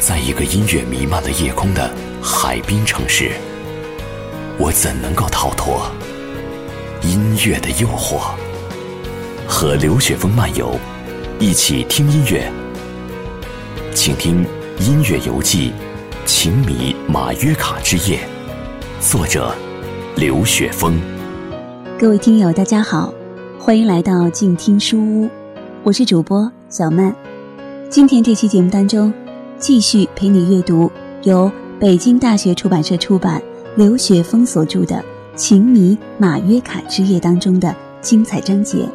在一个音乐弥漫的夜空的海滨城市，我怎能够逃脱音乐的诱惑？和刘雪峰漫游，一起听音乐，请听《音乐游记》，情迷马约卡之夜，作者刘雪峰。各位听友，大家好，欢迎来到静听书屋，我是主播小曼。今天这期节目当中。继续陪你阅读由北京大学出版社出版、刘雪峰所著的《情迷马约卡之夜》当中的精彩章节。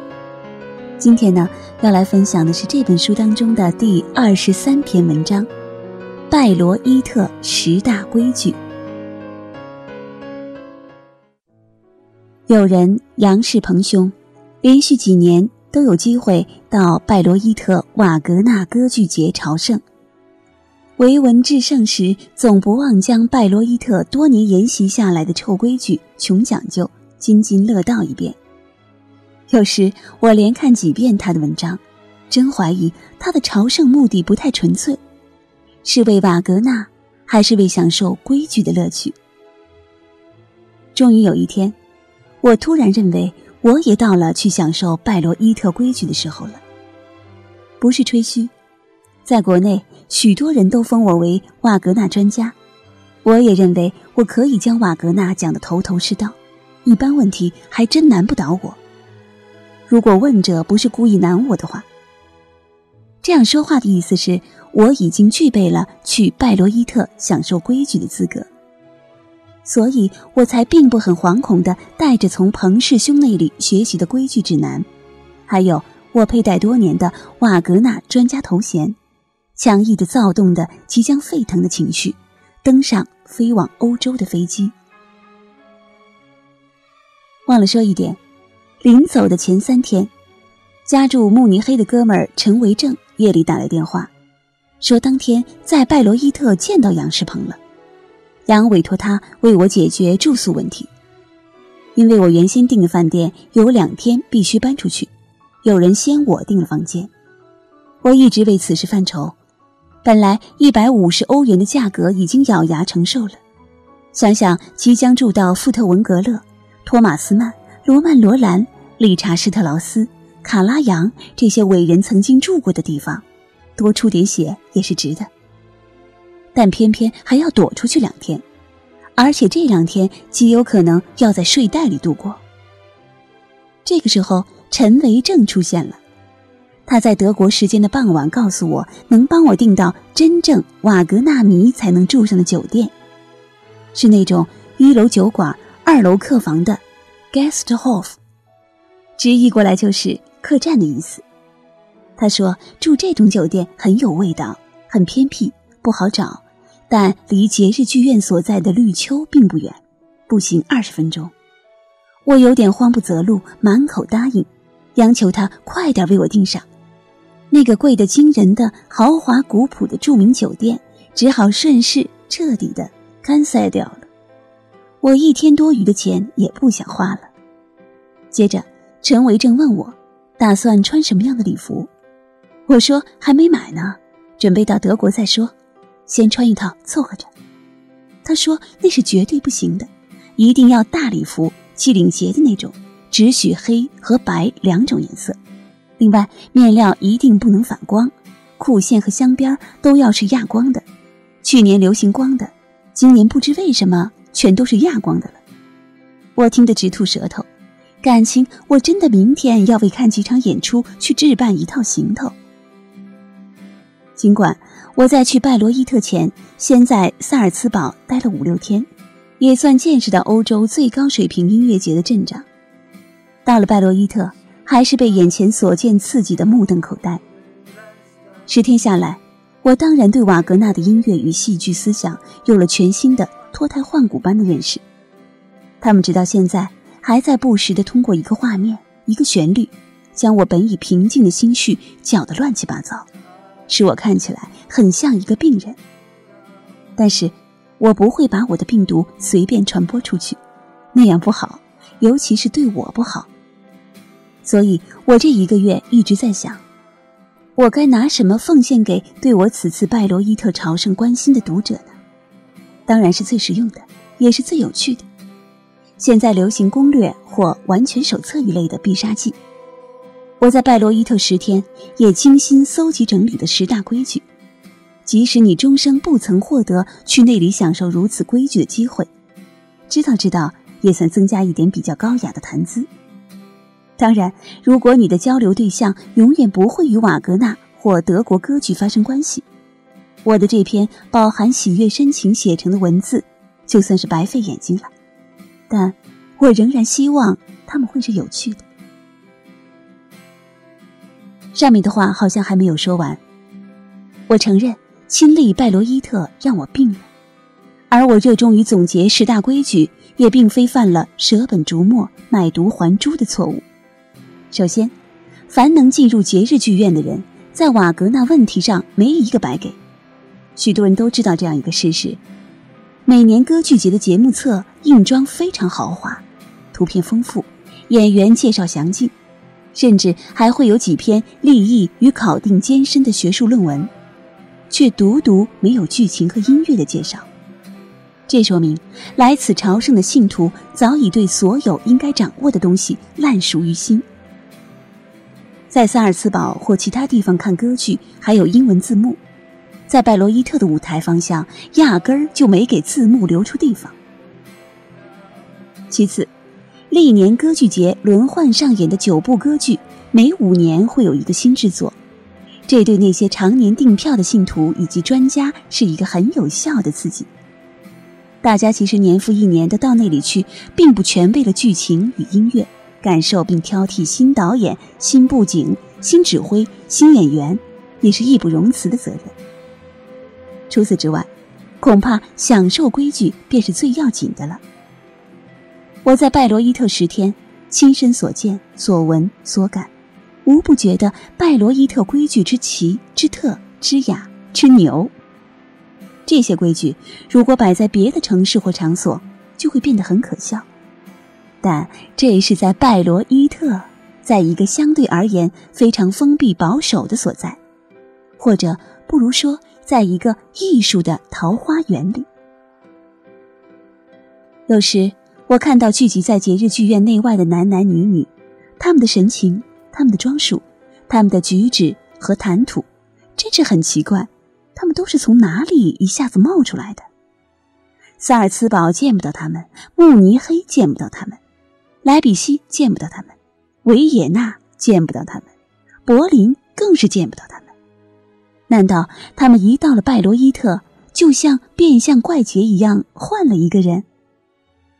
今天呢，要来分享的是这本书当中的第二十三篇文章《拜罗伊特十大规矩》。有人杨氏鹏兄，连续几年都有机会到拜罗伊特瓦格纳歌剧节朝圣。维文至圣时，总不忘将拜罗伊特多年沿袭下来的臭规矩、穷讲究津津乐道一遍。有时我连看几遍他的文章，真怀疑他的朝圣目的不太纯粹，是为瓦格纳，还是为享受规矩的乐趣？终于有一天，我突然认为，我也到了去享受拜罗伊特规矩的时候了。不是吹嘘，在国内。许多人都封我为瓦格纳专家，我也认为我可以将瓦格纳讲得头头是道，一般问题还真难不倒我。如果问者不是故意难我的话，这样说话的意思是我已经具备了去拜罗伊特享受规矩的资格，所以我才并不很惶恐地带着从彭氏兄那里学习的规矩指南，还有我佩戴多年的瓦格纳专家头衔。强毅的、躁动的、即将沸腾的情绪，登上飞往欧洲的飞机。忘了说一点，临走的前三天，家住慕尼黑的哥们儿陈维正夜里打来电话，说当天在拜罗伊特见到杨世鹏了，杨委托他为我解决住宿问题，因为我原先订的饭店有两天必须搬出去，有人先我订了房间，我一直为此事犯愁。本来一百五十欧元的价格已经咬牙承受了，想想即将住到富特文格勒、托马斯曼、罗曼罗兰、理查施特劳斯、卡拉扬这些伟人曾经住过的地方，多出点血也是值的。但偏偏还要躲出去两天，而且这两天极有可能要在睡袋里度过。这个时候，陈维正出现了。他在德国时间的傍晚告诉我，能帮我订到真正瓦格纳迷才能住上的酒店，是那种一楼酒馆、二楼客房的 Gasthof，直译过来就是客栈的意思。他说住这种酒店很有味道，很偏僻，不好找，但离节日剧院所在的绿丘并不远，步行二十分钟。我有点慌不择路，满口答应，央求他快点为我订上。那个贵得惊人的豪华古朴的著名酒店，只好顺势彻底的干塞掉了。我一天多余的钱也不想花了。接着，陈维正问我，打算穿什么样的礼服？我说还没买呢，准备到德国再说，先穿一套凑合着。他说那是绝对不行的，一定要大礼服，系领结的那种，只许黑和白两种颜色。另外，面料一定不能反光，裤线和镶边都要是亚光的。去年流行光的，今年不知为什么全都是亚光的了。我听得直吐舌头，感情我真的明天要为看几场演出去置办一套行头。尽管我在去拜罗伊特前，先在萨尔茨堡待了五六天，也算见识到欧洲最高水平音乐节的阵仗。到了拜罗伊特。还是被眼前所见刺激的目瞪口呆。十天下来，我当然对瓦格纳的音乐与戏剧思想有了全新的脱胎换骨般的认识。他们直到现在还在不时地通过一个画面、一个旋律，将我本已平静的心绪搅得乱七八糟，使我看起来很像一个病人。但是，我不会把我的病毒随便传播出去，那样不好，尤其是对我不好。所以我这一个月一直在想，我该拿什么奉献给对我此次拜罗伊特朝圣关心的读者呢？当然是最实用的，也是最有趣的。现在流行攻略或完全手册一类的必杀技。我在拜罗伊特十天也精心搜集整理的十大规矩，即使你终生不曾获得去那里享受如此规矩的机会，知道知道也算增加一点比较高雅的谈资。当然，如果你的交流对象永远不会与瓦格纳或德国歌剧发生关系，我的这篇饱含喜悦深情写成的文字，就算是白费眼睛了。但我仍然希望他们会是有趣的。上面的话好像还没有说完。我承认，亲历拜罗伊特让我病了，而我热衷于总结十大规矩，也并非犯了舍本逐末、买椟还珠的错误。首先，凡能进入节日剧院的人，在瓦格纳问题上没一个白给。许多人都知道这样一个事实：每年歌剧节的节目册硬装非常豪华，图片丰富，演员介绍详尽。甚至还会有几篇立意与考定艰深的学术论文，却独独没有剧情和音乐的介绍。这说明来此朝圣的信徒早已对所有应该掌握的东西烂熟于心。在萨尔茨堡或其他地方看歌剧还有英文字幕，在拜罗伊特的舞台方向压根儿就没给字幕留出地方。其次。历年歌剧节轮换上演的九部歌剧，每五年会有一个新制作，这对那些常年订票的信徒以及专家是一个很有效的刺激。大家其实年复一年的到那里去，并不全为了剧情与音乐，感受并挑剔新导演、新布景、新指挥、新演员，也是义不容辞的责任。除此之外，恐怕享受规矩便是最要紧的了。我在拜罗伊特十天，亲身所见、所闻、所感，无不觉得拜罗伊特规矩之奇、之特、之雅、之牛。这些规矩如果摆在别的城市或场所，就会变得很可笑。但这是在拜罗伊特，在一个相对而言非常封闭保守的所在，或者不如说，在一个艺术的桃花源里。有时。我看到聚集在节日剧院内外的男男女女，他们的神情、他们的装束、他们的举止和谈吐，真是很奇怪。他们都是从哪里一下子冒出来的？萨尔茨堡见不到他们，慕尼黑见不到他们，莱比锡见不到他们，维也纳见不到他们，柏林更是见不到他们。难道他们一到了拜罗伊特，就像变相怪杰一样换了一个人？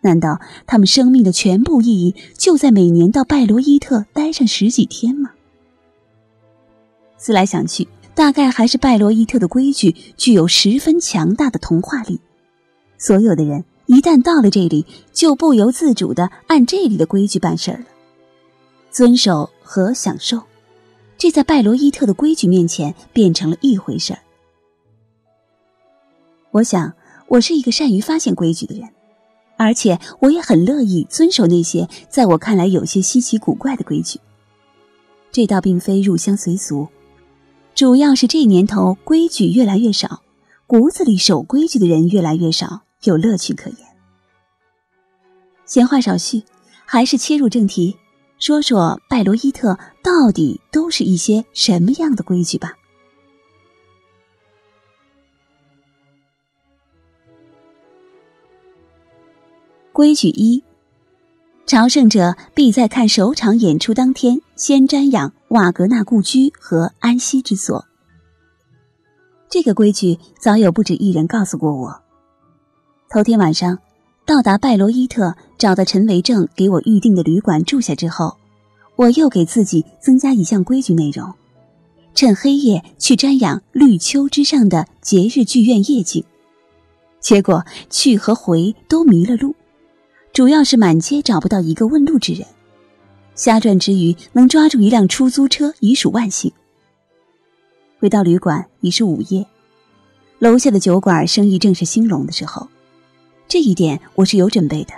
难道他们生命的全部意义就在每年到拜罗伊特待上十几天吗？思来想去，大概还是拜罗伊特的规矩具有十分强大的童话力。所有的人一旦到了这里，就不由自主的按这里的规矩办事儿了。遵守和享受，这在拜罗伊特的规矩面前变成了一回事儿。我想，我是一个善于发现规矩的人。而且我也很乐意遵守那些在我看来有些稀奇古怪的规矩。这倒并非入乡随俗，主要是这年头规矩越来越少，骨子里守规矩的人越来越少，有乐趣可言。闲话少叙，还是切入正题，说说拜罗伊特到底都是一些什么样的规矩吧。规矩一：朝圣者必在看首场演出当天，先瞻仰瓦格纳故居和安息之所。这个规矩早有不止一人告诉过我。头天晚上到达拜罗伊特，找到陈维正给我预定的旅馆住下之后，我又给自己增加一项规矩内容：趁黑夜去瞻仰绿丘之上的节日剧院夜景。结果去和回都迷了路。主要是满街找不到一个问路之人，瞎转之余能抓住一辆出租车已属万幸。回到旅馆已是午夜，楼下的酒馆生意正是兴隆的时候，这一点我是有准备的，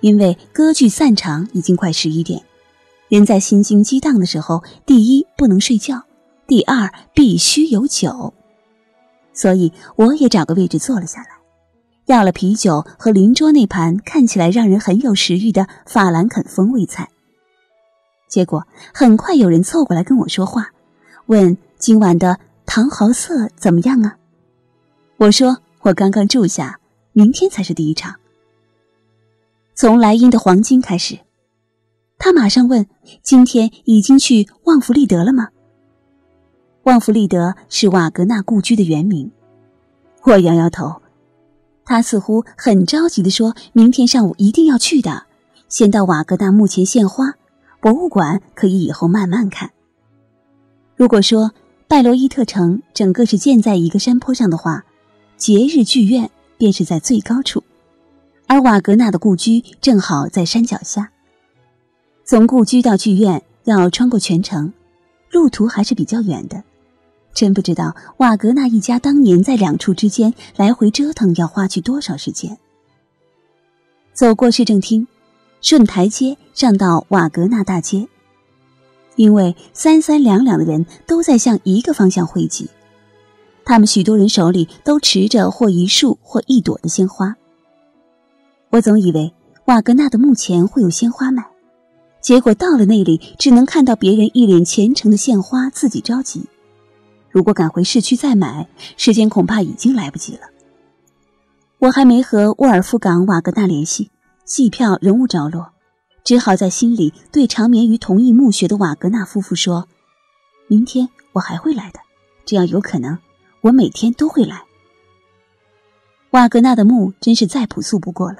因为歌剧散场已经快十一点，人在心惊激荡的时候，第一不能睡觉，第二必须有酒。所以我也找个位置坐了下来，要了啤酒和邻桌那盘看起来让人很有食欲的法兰肯风味菜。结果很快有人凑过来跟我说话，问今晚的唐豪瑟怎么样啊？我说我刚刚住下，明天才是第一场。从莱茵的黄金开始，他马上问：今天已经去旺弗利德了吗？旺弗利德是瓦格纳故居的原名。我摇摇头，他似乎很着急的说：“明天上午一定要去的，先到瓦格纳墓前献花。博物馆可以以后慢慢看。如果说拜罗伊特城整个是建在一个山坡上的话，节日剧院便是在最高处，而瓦格纳的故居正好在山脚下。从故居到剧院要穿过全城，路途还是比较远的。”真不知道瓦格纳一家当年在两处之间来回折腾要花去多少时间。走过市政厅，顺台阶上到瓦格纳大街，因为三三两两的人都在向一个方向汇集，他们许多人手里都持着或一束或一朵的鲜花。我总以为瓦格纳的墓前会有鲜花卖，结果到了那里，只能看到别人一脸虔诚的献花，自己着急。如果赶回市区再买，时间恐怕已经来不及了。我还没和沃尔夫冈·瓦格纳联系，戏票仍无着落，只好在心里对长眠于同一墓穴的瓦格纳夫妇说：“明天我还会来的，只要有可能，我每天都会来。”瓦格纳的墓真是再朴素不过了，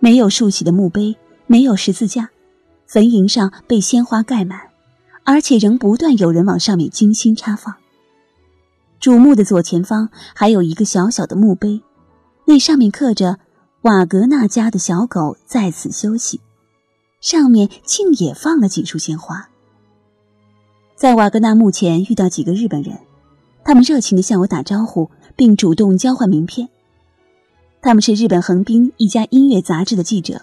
没有竖起的墓碑，没有十字架，坟茔上被鲜花盖满，而且仍不断有人往上面精心插放。主墓的左前方还有一个小小的墓碑，那上面刻着“瓦格纳家的小狗在此休息”，上面竟也放了几束鲜花。在瓦格纳墓前遇到几个日本人，他们热情地向我打招呼，并主动交换名片。他们是日本横滨一家音乐杂志的记者，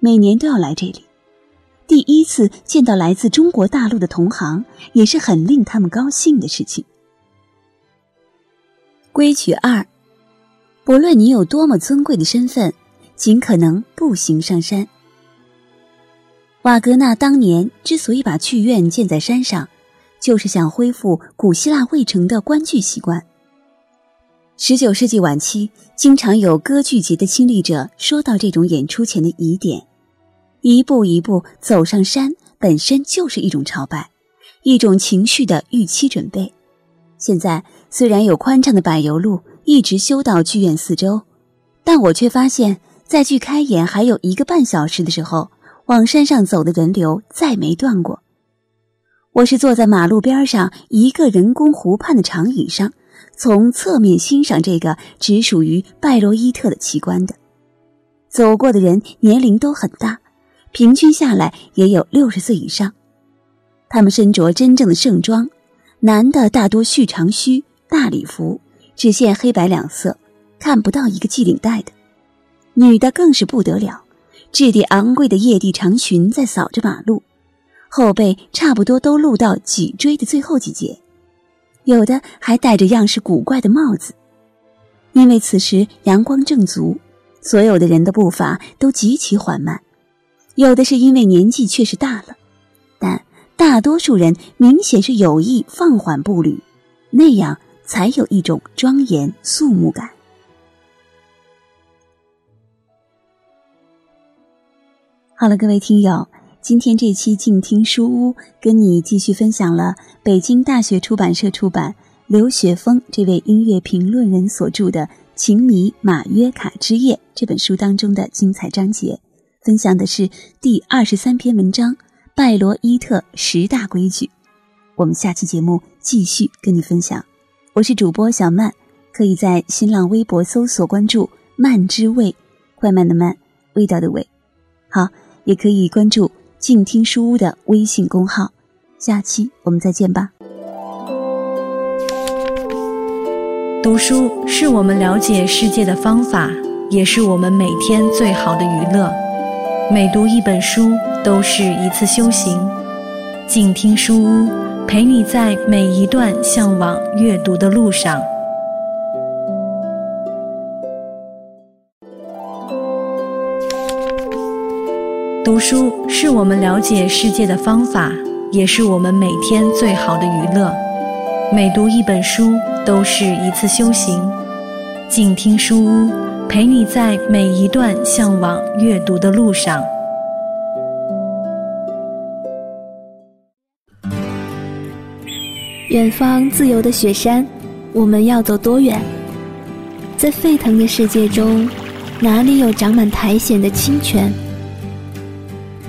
每年都要来这里。第一次见到来自中国大陆的同行，也是很令他们高兴的事情。规矩二：不论你有多么尊贵的身份，尽可能步行上山。瓦格纳当年之所以把剧院建在山上，就是想恢复古希腊卫城的观剧习惯。十九世纪晚期，经常有歌剧节的亲历者说到这种演出前的疑点：一步一步走上山，本身就是一种朝拜，一种情绪的预期准备。现在虽然有宽敞的柏油路一直修到剧院四周，但我却发现，在剧开演还有一个半小时的时候，往山上走的人流再没断过。我是坐在马路边上一个人工湖畔的长椅上，从侧面欣赏这个只属于拜罗伊特的奇观的。走过的人年龄都很大，平均下来也有六十岁以上，他们身着真正的盛装。男的大多蓄长须、大礼服，只限黑白两色，看不到一个系领带的；女的更是不得了，质地昂贵的叶地长裙在扫着马路，后背差不多都露到脊椎的最后几节，有的还戴着样式古怪的帽子。因为此时阳光正足，所有的人的步伐都极其缓慢，有的是因为年纪确实大了。但大多数人明显是有意放缓步履，那样才有一种庄严肃穆感。好了，各位听友，今天这期静听书屋跟你继续分享了北京大学出版社出版刘雪峰这位音乐评论人所著的《情迷马约卡之夜》这本书当中的精彩章节，分享的是第二十三篇文章。拜罗伊特十大规矩，我们下期节目继续跟你分享。我是主播小曼，可以在新浪微博搜索关注“曼之味”，快慢的慢，味道的味。好，也可以关注静听书屋的微信公号。下期我们再见吧。读书是我们了解世界的方法，也是我们每天最好的娱乐。每读一本书。都是一次修行，静听书屋，陪你在每一段向往阅读的路上。读书是我们了解世界的方法，也是我们每天最好的娱乐。每读一本书，都是一次修行。静听书屋，陪你在每一段向往阅读的路上。远方自由的雪山，我们要走多远？在沸腾的世界中，哪里有长满苔藓的清泉？